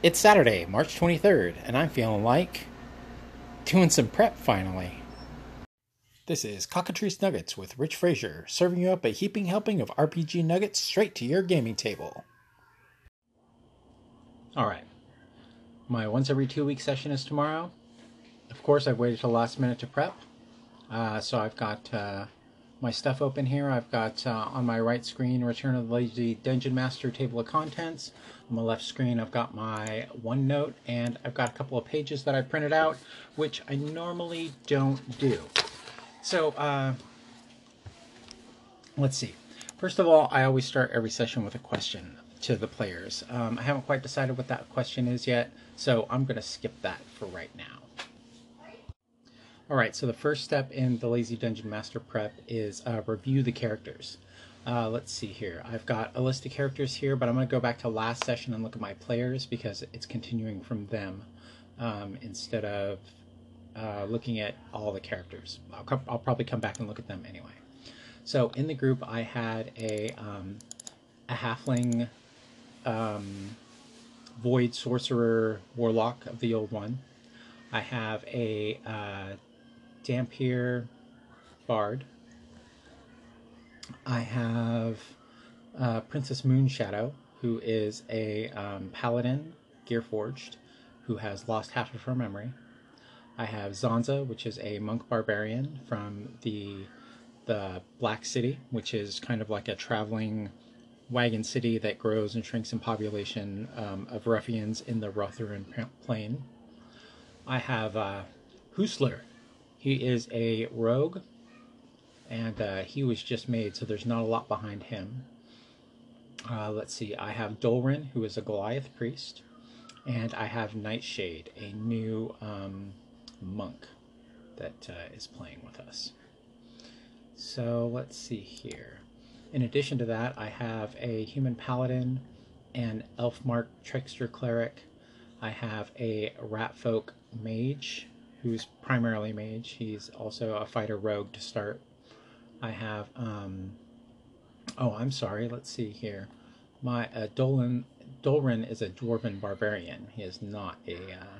It's Saturday, March 23rd, and I'm feeling like doing some prep finally. This is Cockatrice Nuggets with Rich Frazier, serving you up a heaping helping of RPG nuggets straight to your gaming table. Alright, my once every two week session is tomorrow. Of course, I've waited till last minute to prep, uh, so I've got uh, my stuff open here. I've got uh, on my right screen Return of the Lazy Dungeon Master table of contents. On my left screen, I've got my OneNote, and I've got a couple of pages that I printed out, which I normally don't do. So, uh, let's see. First of all, I always start every session with a question to the players. Um, I haven't quite decided what that question is yet, so I'm going to skip that for right now. All right, so the first step in the Lazy Dungeon Master prep is uh, review the characters. Uh, let's see here. I've got a list of characters here, but I'm going to go back to last session and look at my players because it's continuing from them um, instead of uh, looking at all the characters. I'll, I'll, probably come back and look at them anyway. So in the group, I had a um, a halfling um, void sorcerer warlock of the old one. I have a Dhampir Bard. I have uh, Princess Moonshadow, who is a um, paladin, gearforged, who has lost half of her memory. I have Zanza, which is a monk barbarian from the the Black City, which is kind of like a traveling wagon city that grows and shrinks in population um, of ruffians in the Rothenian Plain. I have uh, Husler, he is a rogue, and uh, he was just made, so there's not a lot behind him. Uh, let's see, I have Dolrin, who is a Goliath priest, and I have Nightshade, a new um, monk that uh, is playing with us. So let's see here. In addition to that, I have a human paladin, an elf mark trickster cleric. I have a ratfolk mage, who's primarily mage. He's also a fighter rogue to start. I have, um, oh, I'm sorry. Let's see here. My uh, Dolan Dolrin is a dwarven barbarian. He is not a uh,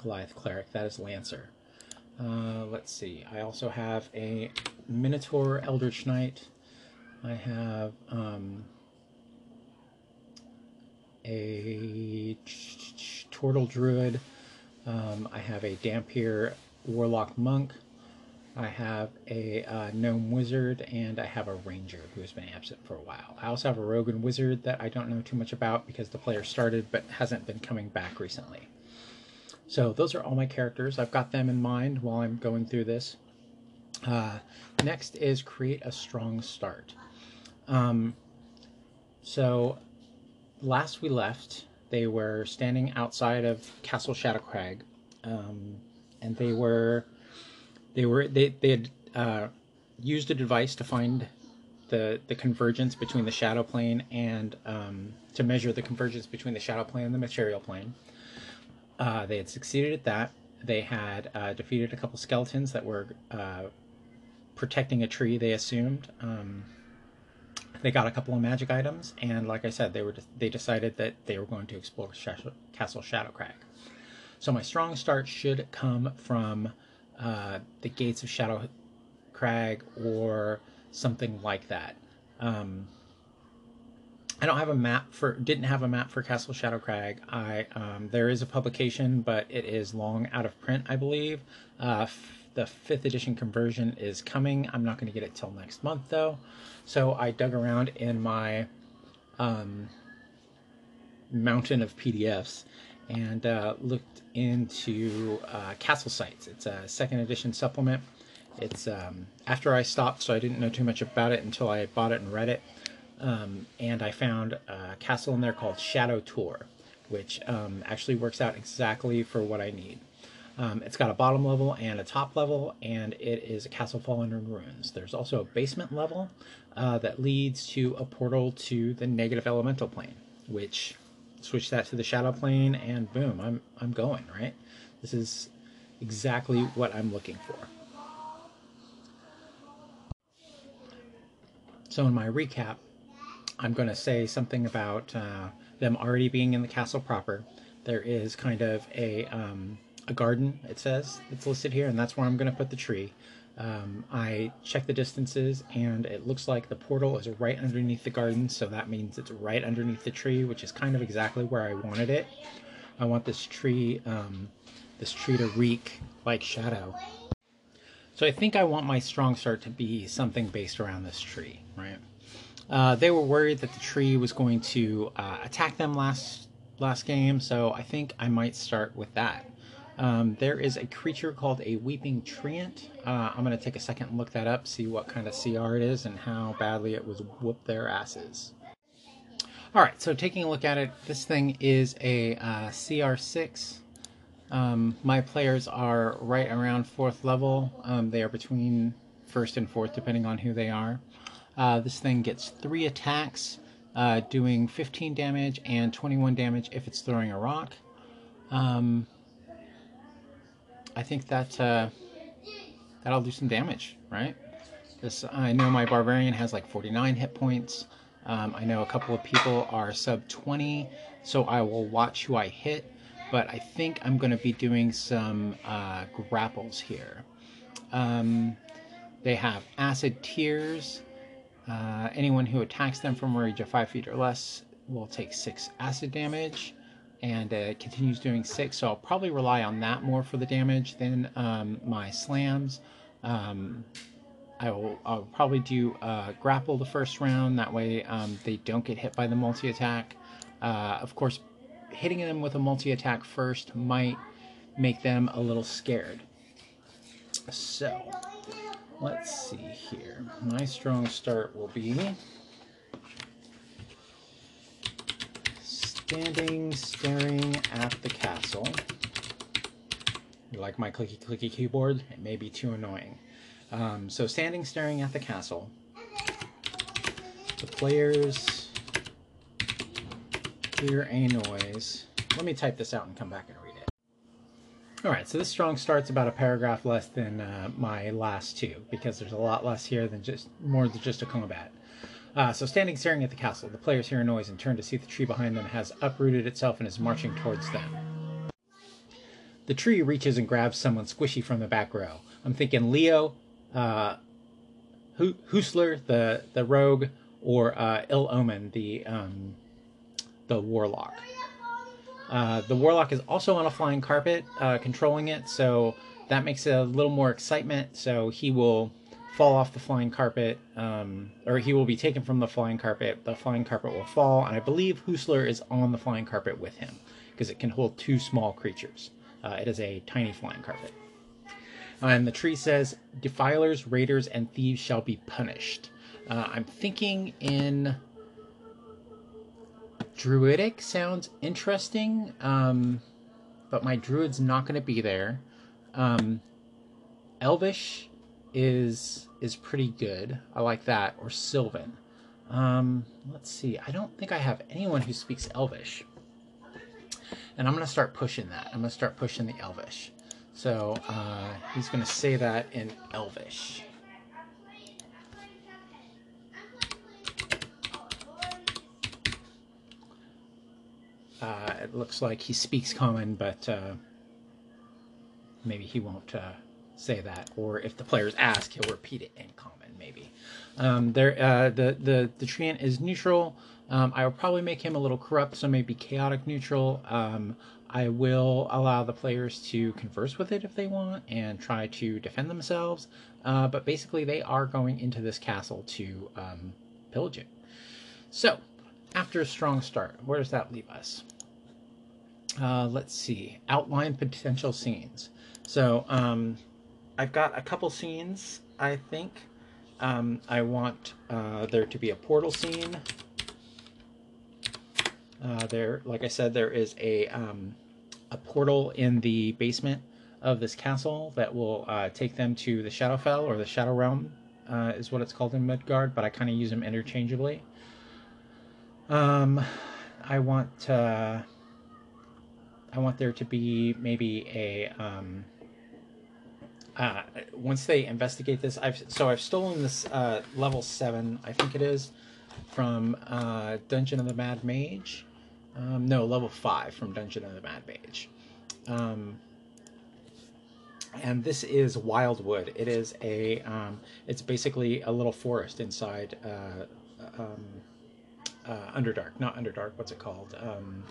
Goliath cleric. That is Lancer. Uh, let's see. I also have a Minotaur Eldritch Knight. I have um, a Turtle Druid. Um, I have a Dhampir Warlock Monk. I have a uh, Gnome Wizard, and I have a Ranger who has been absent for a while. I also have a Rogue and Wizard that I don't know too much about because the player started but hasn't been coming back recently. So those are all my characters. I've got them in mind while I'm going through this. Uh, next is create a strong start. Um, so last we left, they were standing outside of Castle Shadowcrag, um, and they were they were they they had uh, used a device to find the the convergence between the shadow plane and um, to measure the convergence between the shadow plane and the material plane. Uh, they had succeeded at that. They had uh, defeated a couple skeletons that were uh, protecting a tree. They assumed. Um, they got a couple of magic items, and like I said, they were they decided that they were going to explore Castle Shadowcrag. So my strong start should come from uh, the gates of Shadowcrag or something like that. Um, I don't have a map for didn't have a map for Castle Shadowcrag. I um, there is a publication, but it is long out of print, I believe. Uh, the fifth edition conversion is coming. I'm not going to get it till next month though. So I dug around in my um, mountain of PDFs and uh, looked into uh, Castle Sites. It's a second edition supplement. It's um, after I stopped, so I didn't know too much about it until I bought it and read it. Um, and I found a castle in there called Shadow Tour, which um, actually works out exactly for what I need. Um, it's got a bottom level and a top level, and it is a castle fallen in ruins. There's also a basement level uh, that leads to a portal to the negative elemental plane, which switch that to the shadow plane, and boom, I'm I'm going right. This is exactly what I'm looking for. So in my recap, I'm going to say something about uh, them already being in the castle proper, there is kind of a um, a garden. It says it's listed here, and that's where I'm going to put the tree. Um, I checked the distances, and it looks like the portal is right underneath the garden, so that means it's right underneath the tree, which is kind of exactly where I wanted it. I want this tree, um, this tree to reek like shadow. So I think I want my strong start to be something based around this tree, right? Uh, they were worried that the tree was going to uh, attack them last last game, so I think I might start with that. Um, there is a creature called a Weeping Treant. Uh, I'm going to take a second and look that up, see what kind of CR it is and how badly it was whooped their asses. Alright, so taking a look at it, this thing is a uh, CR6. Um, my players are right around 4th level. Um, they are between 1st and 4th, depending on who they are. Uh, this thing gets 3 attacks, uh, doing 15 damage and 21 damage if it's throwing a rock. Um, I think that uh, that'll do some damage, right? This I know my barbarian has like 49 hit points. Um, I know a couple of people are sub 20, so I will watch who I hit. But I think I'm going to be doing some uh, grapples here. Um, they have acid tears. Uh, anyone who attacks them from range of five feet or less will take six acid damage and it continues doing six. So I'll probably rely on that more for the damage than um, my slams. Um, I will I'll probably do uh, grapple the first round. That way um, they don't get hit by the multi attack. Uh, of course, hitting them with a multi attack first might make them a little scared. So let's see here. My strong start will be standing staring at the castle. You like my clicky clicky keyboard? It may be too annoying. Um, so standing staring at the castle. The players hear a noise. Let me type this out and come back and read it. Alright, so this strong start's about a paragraph less than uh, my last two, because there's a lot less here than just more than just a combat. Uh, so, standing staring at the castle, the players hear a noise and turn to see the tree behind them has uprooted itself and is marching towards them. The tree reaches and grabs someone squishy from the back row. I'm thinking Leo, uh, Hoosler, the the rogue, or uh, Ill Omen, the um, the warlock. Uh, the warlock is also on a flying carpet, uh, controlling it, so that makes it a little more excitement. So he will fall off the flying carpet, um, or he will be taken from the flying carpet. The flying carpet will fall, and I believe Hoosler is on the flying carpet with him because it can hold two small creatures. Uh, it is a tiny flying carpet. And the tree says, Defilers, raiders, and thieves shall be punished. Uh, I'm thinking in Druidic sounds interesting, um, but my Druid's not going to be there. Um, Elvish is is pretty good. I like that. Or Sylvan. Um, let's see. I don't think I have anyone who speaks Elvish. And I'm going to start pushing that. I'm going to start pushing the Elvish. So uh, he's going to say that in Elvish. Uh, it looks like he speaks common, but uh, maybe he won't uh, say that, or if the players ask, he'll repeat it in common, maybe. Um, there, uh, the the the treant is neutral. Um, I will probably make him a little corrupt, so maybe chaotic neutral. Um, I will allow the players to converse with it if they want and try to defend themselves. Uh, but basically, they are going into this castle to um, pillage it. So, after a strong start, where does that leave us? Uh, let's see. Outline potential scenes. So, um, I've got a couple scenes, I think. Um, I want uh, there to be a portal scene. Uh, there, like I said, there is a um, a portal in the basement of this castle that will uh, take them to the Shadowfell or the Shadow Realm, uh, is what it's called in Midgard, but I kind of use them interchangeably. Um, I want uh, I want there to be maybe a um, uh, once they investigate this, I've so I've stolen this uh, level seven, I think it is, from uh, Dungeon of the Mad Mage. Um, no, level five from Dungeon of the Mad Mage. Um, and this is Wyllowwood. It is a, um, it's basically a little forest inside uh, um, uh, Underdark. Not Underdark. What's it called? Um,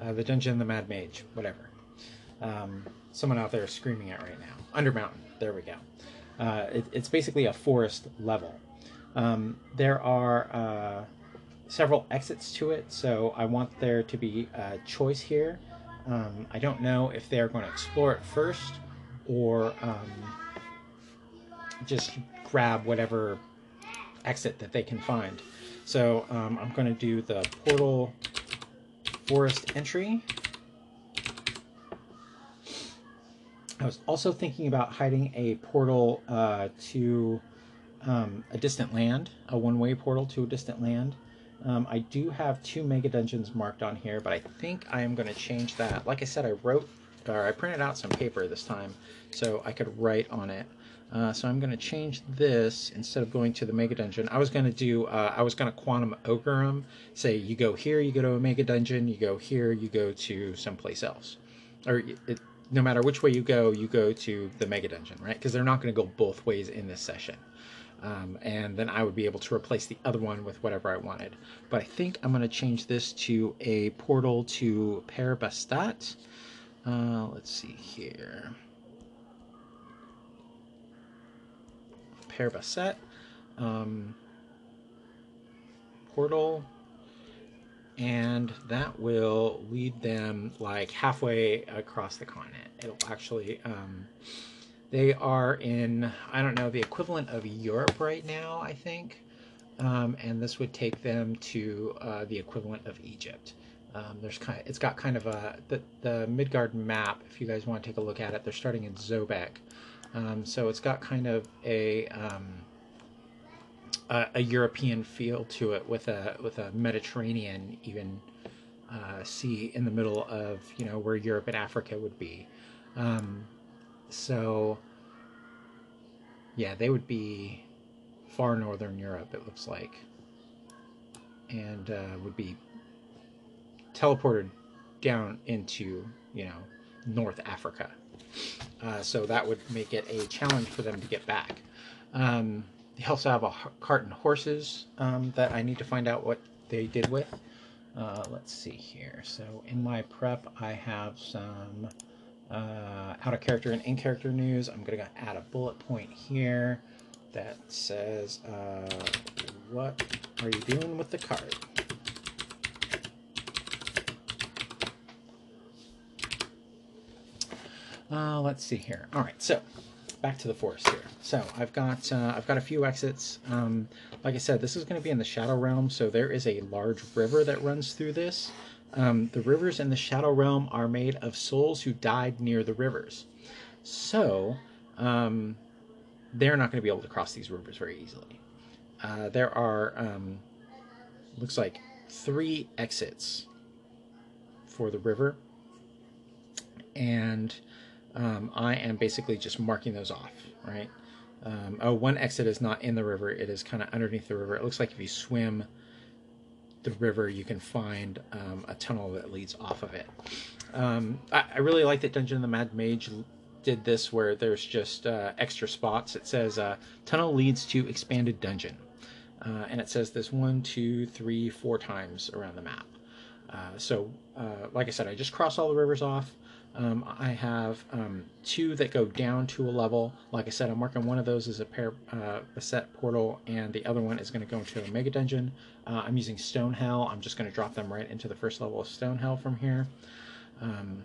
uh, the Dungeon of the Mad Mage. Whatever. Um, someone out there is screaming at right now. Undermountain. There we go. Uh, it, it's basically a forest level. Um, there are uh, several exits to it, so I want there to be a choice here. Um, I don't know if they're going to explore it first or um, just grab whatever exit that they can find. So um, I'm going to do the portal forest entry. I was also thinking about hiding a portal uh, to um, a distant land, a one-way portal to a distant land. Um, I do have two mega dungeons marked on here, but I think I am going to change that. Like I said, I wrote, or I printed out some paper this time, so I could write on it. Uh, so I'm going to change this instead of going to the mega dungeon. I was going to do, uh, I was going to quantum ogre them. Say you go here, you go to a mega dungeon. You go here, you go to someplace else, or it, no matter which way you go, you go to the mega dungeon, right? Because they're not going to go both ways in this session. Um, and then I would be able to replace the other one with whatever I wanted. But I think I'm going to change this to a portal to Per Bastet. Uh, let's see here. Per Bastet. Um, portal. And that will lead them like halfway across the continent. It'll actually. Um, they are in, I don't know, the equivalent of Europe right now, I think. Um, and this would take them to uh, the equivalent of Egypt. Um, there's kind of, it's got kind of a the, the Midgard map. If you guys want to take a look at it, they're starting in Zobeck, um, so it's got kind of a, um, a, a European feel to it with a with a Mediterranean even uh, sea in the middle of you know where Europe and Africa would be. Um, so, yeah, they would be far northern Europe, it looks like, and uh, would be teleported down into, you know, North Africa. Uh, so that would make it a challenge for them to get back. Um, they also have a cart and horses um, that I need to find out what they did with. Uh, let's see here. So in my prep, I have some uh, out of character and in character news. I'm going to add a bullet point here that says, uh, What are you doing with the card? Uh, let's see here. All right, so back to the forest here. So I've got uh, I've got a few exits. Um, like I said, this is going to be in the Shadow Realm, so there is a large river that runs through this. Um, the rivers in the Shadow Realm are made of souls who died near the rivers. So, um, they're not going to be able to cross these rivers very easily. Uh, there are, um, looks like, three exits for the river. And um, I am basically just marking those off, right? Um, oh, one exit is not in the river, it is kind of underneath the river. It looks like if you swim the river, you can find um, a tunnel that leads off of it. Um, I, I, really like that Dungeon of the Mad Mage did this where there's just uh, extra spots. It says uh, tunnel leads to expanded dungeon. Uh, and it says this one, two, three, four times around the map. Uh, so, uh, like I said, I just cross all the rivers off. Um, I have um, two that go down to a level. Like I said, I'm marking one of those as a pair uh, a set portal, and the other one is going to go into a mega dungeon. Uh, I'm using Stonehell. I'm just going to drop them right into the first level of Stonehell from here. Um,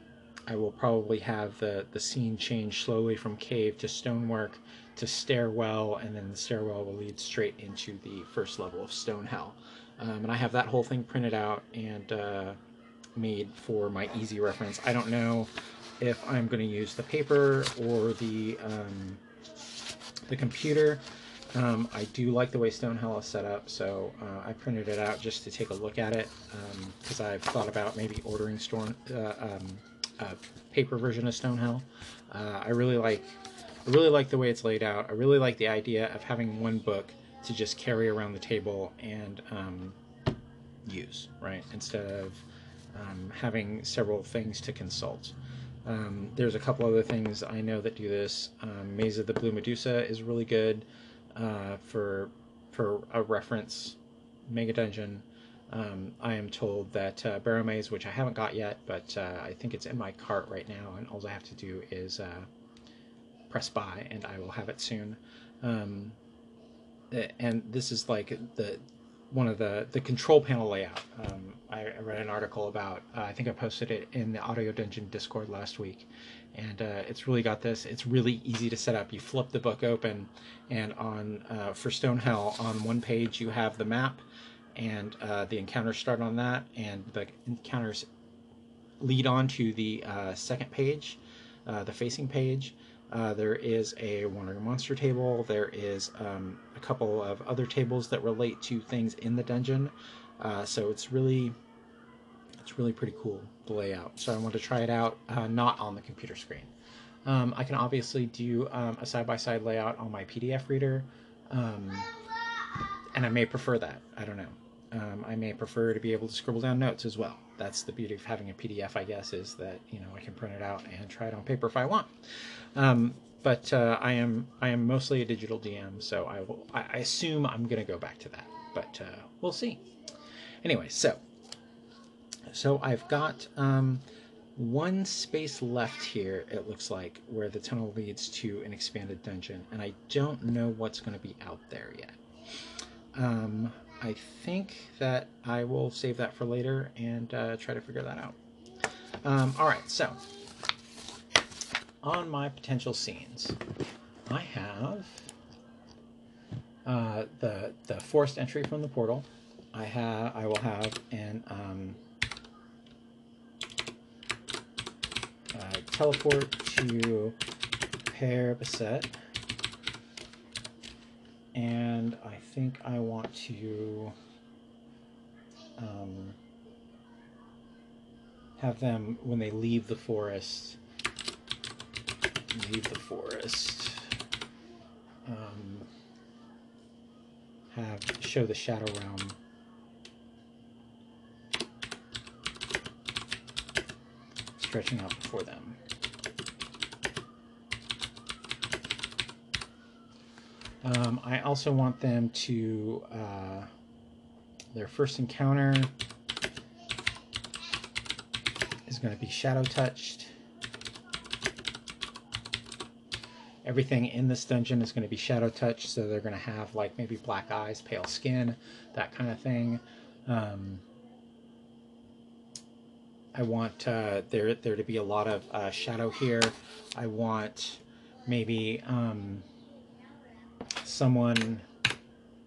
I will probably have the, the scene change slowly from cave to stonework to stairwell, and then the stairwell will lead straight into the first level of Stonehell. Um, and I have that whole thing printed out and uh, made for my easy reference. I don't know if I'm going to use the paper or the um, the computer. Um, I do like the way Stonehell is set up, so uh, I printed it out just to take a look at it because um, I've thought about maybe ordering store, uh, um, a paper version of Stonehell. Uh, I really like I really like the way it's laid out. I really like the idea of having one book to just carry around the table and um, use, right? Instead of um, having several things to consult. Um, there's a couple other things I know that do this. Um, Maze of the Blue Medusa is really good uh, for for a reference mega dungeon. Um, I am told that uh, Barrowmaze, which I haven't got yet, but uh, I think it's in my cart right now, and all I have to do is uh, press buy, and I will have it soon. Um, and this is like the one of the the control panel layout. Um, I, read an article about. Uh, I think I posted it in the Audio Dungeon Discord last week, and uh, it's really got this. It's really easy to set up. You flip the book open, and on uh, for Stonehell on one page you have the map, and uh, the encounters start on that, and the encounters lead on to the uh, second page, uh, the facing page. Uh, there is a Wandering Monster table. There is um, a couple of other tables that relate to things in the dungeon. Uh, so it's really, it's really pretty cool the layout. So I want to try it out, uh, not on the computer screen. Um, I can obviously do um, a side-by-side layout on my PDF reader, um, and I may prefer that. I don't know. Um, I may prefer to be able to scribble down notes as well. That's the beauty of having a PDF, I guess, is that you know I can print it out and try it on paper if I want. Um, but uh, I am I am mostly a digital DM, so I will I, assume I'm going to go back to that, but uh, we'll see. Anyway, so so I've got um, one space left here. It looks like where the tunnel leads to an expanded dungeon, and I don't know what's going to be out there yet. Um, I think that I will save that for later and uh, try to figure that out. Um, all right, so on my potential scenes, I have uh, the the forced entry from the portal. I have I will have an um, uh, teleport to Per Bastet and I think I want to um, have them when they leave the forest leave the forest um, have show the shadow realm. Stretching out before them Um, I also want them to, uh, their first encounter is going to be shadow touched. Everything in this dungeon is going to be shadow touched, so they're going to have like maybe black eyes, pale skin, that kind of thing. Um, I want uh, there there to be a lot of uh, shadow here. I want maybe um, someone,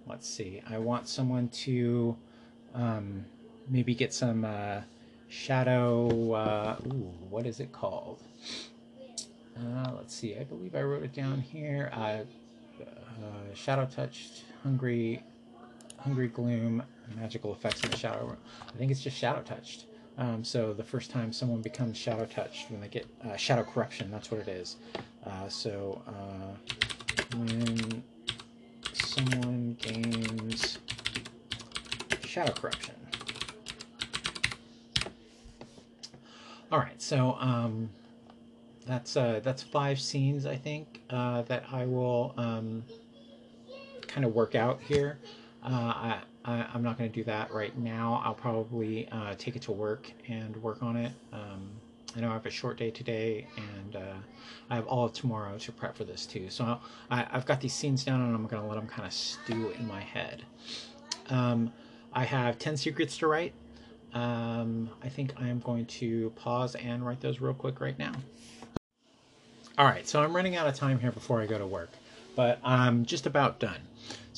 let's see, I want someone to um, maybe get some uh, shadow, uh, ooh, what is it called? Uh, let's see, I believe I wrote it down here. Uh, uh, shadow touched, hungry, hungry gloom, magical effects in the shadow. I think it's just shadow touched. Um, so the first time someone becomes shadow touched, when they get uh, shadow corruption, that's what it is. So when someone gains shadow corruption. All right, so um, that's uh, that's five scenes I think uh, that I will um, kind of work out here. Uh, I, I am not going to do that right now. I'll probably uh, take it to work and work on it. Um, I know I have a short day today, and uh, I have all of tomorrow to prep for this too. So I, have got these scenes down, and I'm going to let them kind of stew in my head. Um, I have 10 secrets to write. Um, I think I am going to pause and write those real quick right now. All right, so I'm running out of time here before I go to work, but I'm just about done.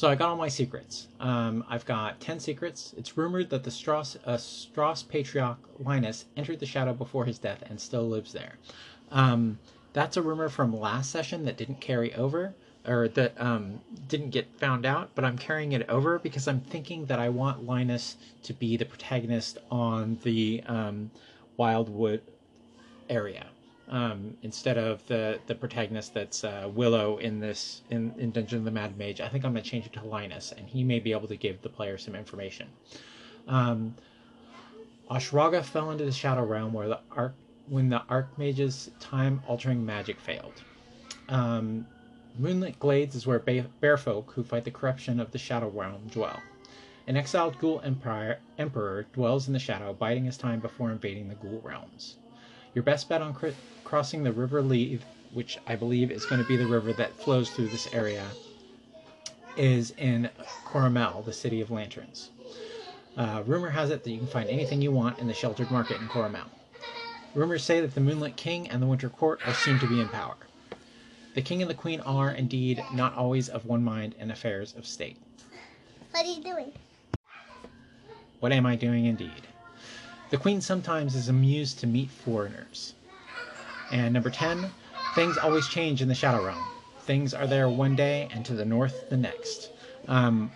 So I got all my secrets. Um, I've got 10 secrets. It's rumored that the Strauss, uh, Strauss patriarch Linus entered the shadow before his death and still lives there. Um, that's a rumor from last session that didn't carry over, or that um, didn't get found out, but I'm carrying it over because I'm thinking that I want Linus to be the protagonist on the um, Wyllowwood area um, instead of the the protagonist that's uh, Wyllow in this in, in Dungeon of the Mad Mage. I think I'm gonna change it to Linus, and he may be able to give the player some information. Um, Ashraga fell into the Shadow Realm where the arc when the Archmage's time-altering magic failed. Um, Moonlit Glades is where ba- bearfolk who fight the corruption of the Shadow Realm dwell. An exiled ghoul empire, emperor dwells in the shadow, biding his time before invading the ghoul realms. Your best bet on cr- crossing the River Lethe, which I believe is going to be the river that flows through this area, is in Corremel, the city of lanterns. Uh, rumor has it that you can find anything you want in the sheltered market in Corremel. Rumors say that the Moonlit King and the Winter Court are soon to be in power. The King and the Queen are, indeed, not always of one mind in affairs of state. What are you doing? What am I doing indeed? The Queen sometimes is amused to meet foreigners. And number 10, things always change in the Shadow Realm. Things are there one day and to the north the next. Um,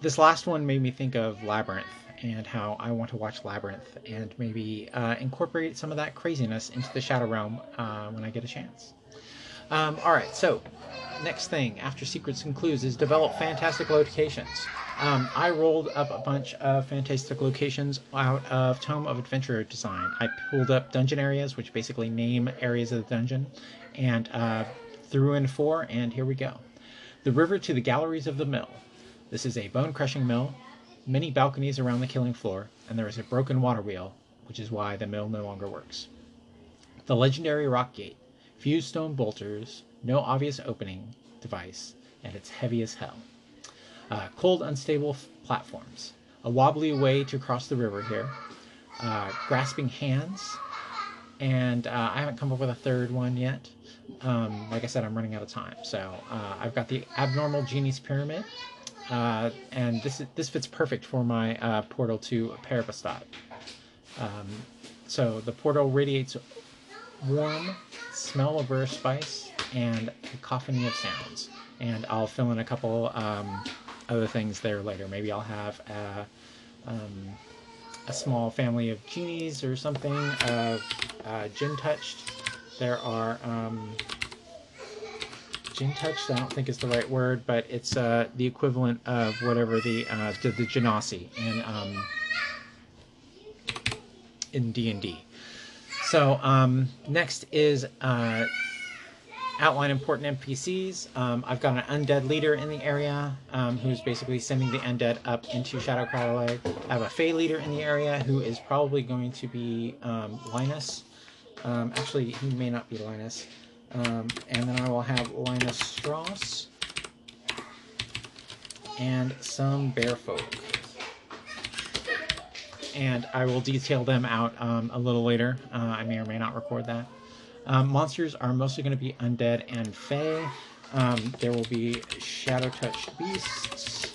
this last one made me think of Labyrinth and how I want to watch Labyrinth and maybe uh, incorporate some of that craziness into the Shadow Realm uh, when I get a chance. Um, all right, so next thing after Secrets and Clues is develop fantastic locations. Um, I rolled up a bunch of fantastic locations out of Tome of Adventure Design. I pulled up dungeon areas, which basically name areas of the dungeon, and uh, threw in four, and here we go. The river to the galleries of the mill. This is a bone crushing mill, many balconies around the killing floor, and there is a broken water wheel, which is why the mill no longer works. The legendary rock gate, few stone bolters, no obvious opening device, and it's heavy as hell. Uh, cold, unstable platforms, a wobbly way to cross the river here, uh, grasping hands, and uh, I haven't come up with a third one yet. Um, like I said, I'm running out of time, so uh, I've got the abnormal genie's pyramid, uh, and this is, this fits perfect for my uh, portal to Per Bastet. Um, so the portal radiates warm smell of rare spice and cacophony of sounds. And I'll fill in a couple um, other things there later. Maybe I'll have a, um, a small family of genies or something of uh, gin touched. There are um, gin touched. I don't think is the right word, but it's uh, the equivalent of whatever the uh, the, the genasi in um, in D and D. So um, next is uh, outline important NPCs. Um, I've got an undead leader in the area um, who's basically sending the undead up into Shadowcrag. I have a Fey leader in the area who is probably going to be um, Linus. Um, actually, he may not be Linus. Um, and then I will have Linus Strauss and some bear folk and I will detail them out um, a little later. Uh, I may or may not record that. Um, monsters are mostly going to be undead and fey. Um, there will be shadow touched beasts.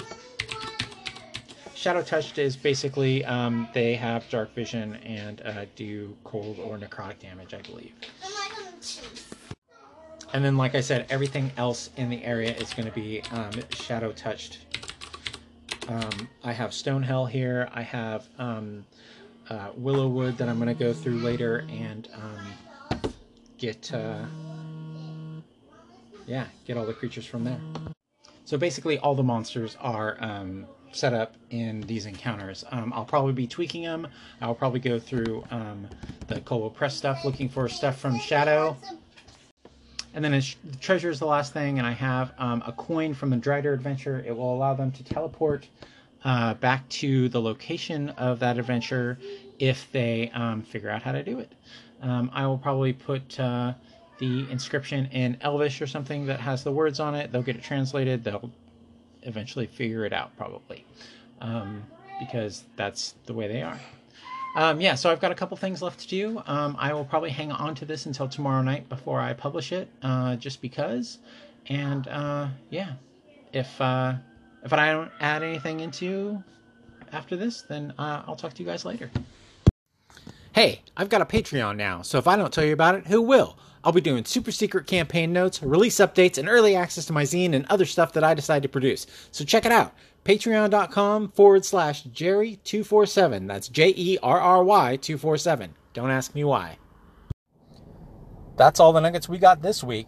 Shadow touched is basically um, they have dark vision and uh, do cold or necrotic damage, I believe. And then, like I said, everything else in the area is going to be um, shadow touched. Um, I have Stonehell here. I have um, uh, Wyllowwood that I'm going to go through later and get, uh, yeah, get all the creatures from there. So basically, all the monsters are um, set up in these encounters. Um, I'll probably be tweaking them. I'll probably go through um, the Kobold Press stuff, looking for stuff from Shadow. And then the treasure is the last thing, and I have um, a coin from the Drider adventure. It will allow them to teleport uh, back to the location of that adventure if they um, figure out how to do it. Um, I will probably put uh, the inscription in Elvish or something that has the words on it. They'll get it translated. They'll eventually figure it out, probably, um, because that's the way they are. Um, yeah, so I've got a couple things left to do. Um, I will probably hang on to this until tomorrow night before I publish it, uh, just because. And uh, yeah, if uh, if I don't add anything into after this, then uh, I'll talk to you guys later. Hey, I've got a Patreon now, so if I don't tell you about it, who will? I'll be doing super secret campaign notes, release updates, and early access to my zine and other stuff that I decide to produce. So check it out. Patreon.com forward slash Jerry247. That's J E R R Y 247. Don't ask me why. That's all the nuggets we got this week.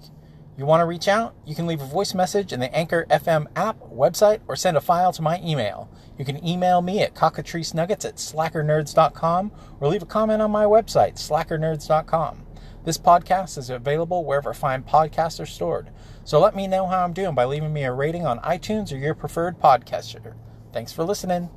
You want to reach out? You can leave a voice message in the Anchor FM app, website, or send a file to my email. You can email me at cockatricenuggets at slackernerds.com or leave a comment on my website, slackernerds.com. This podcast is available wherever fine podcasts are stored. So let me know how I'm doing by leaving me a rating on iTunes or your preferred podcaster. Thanks for listening.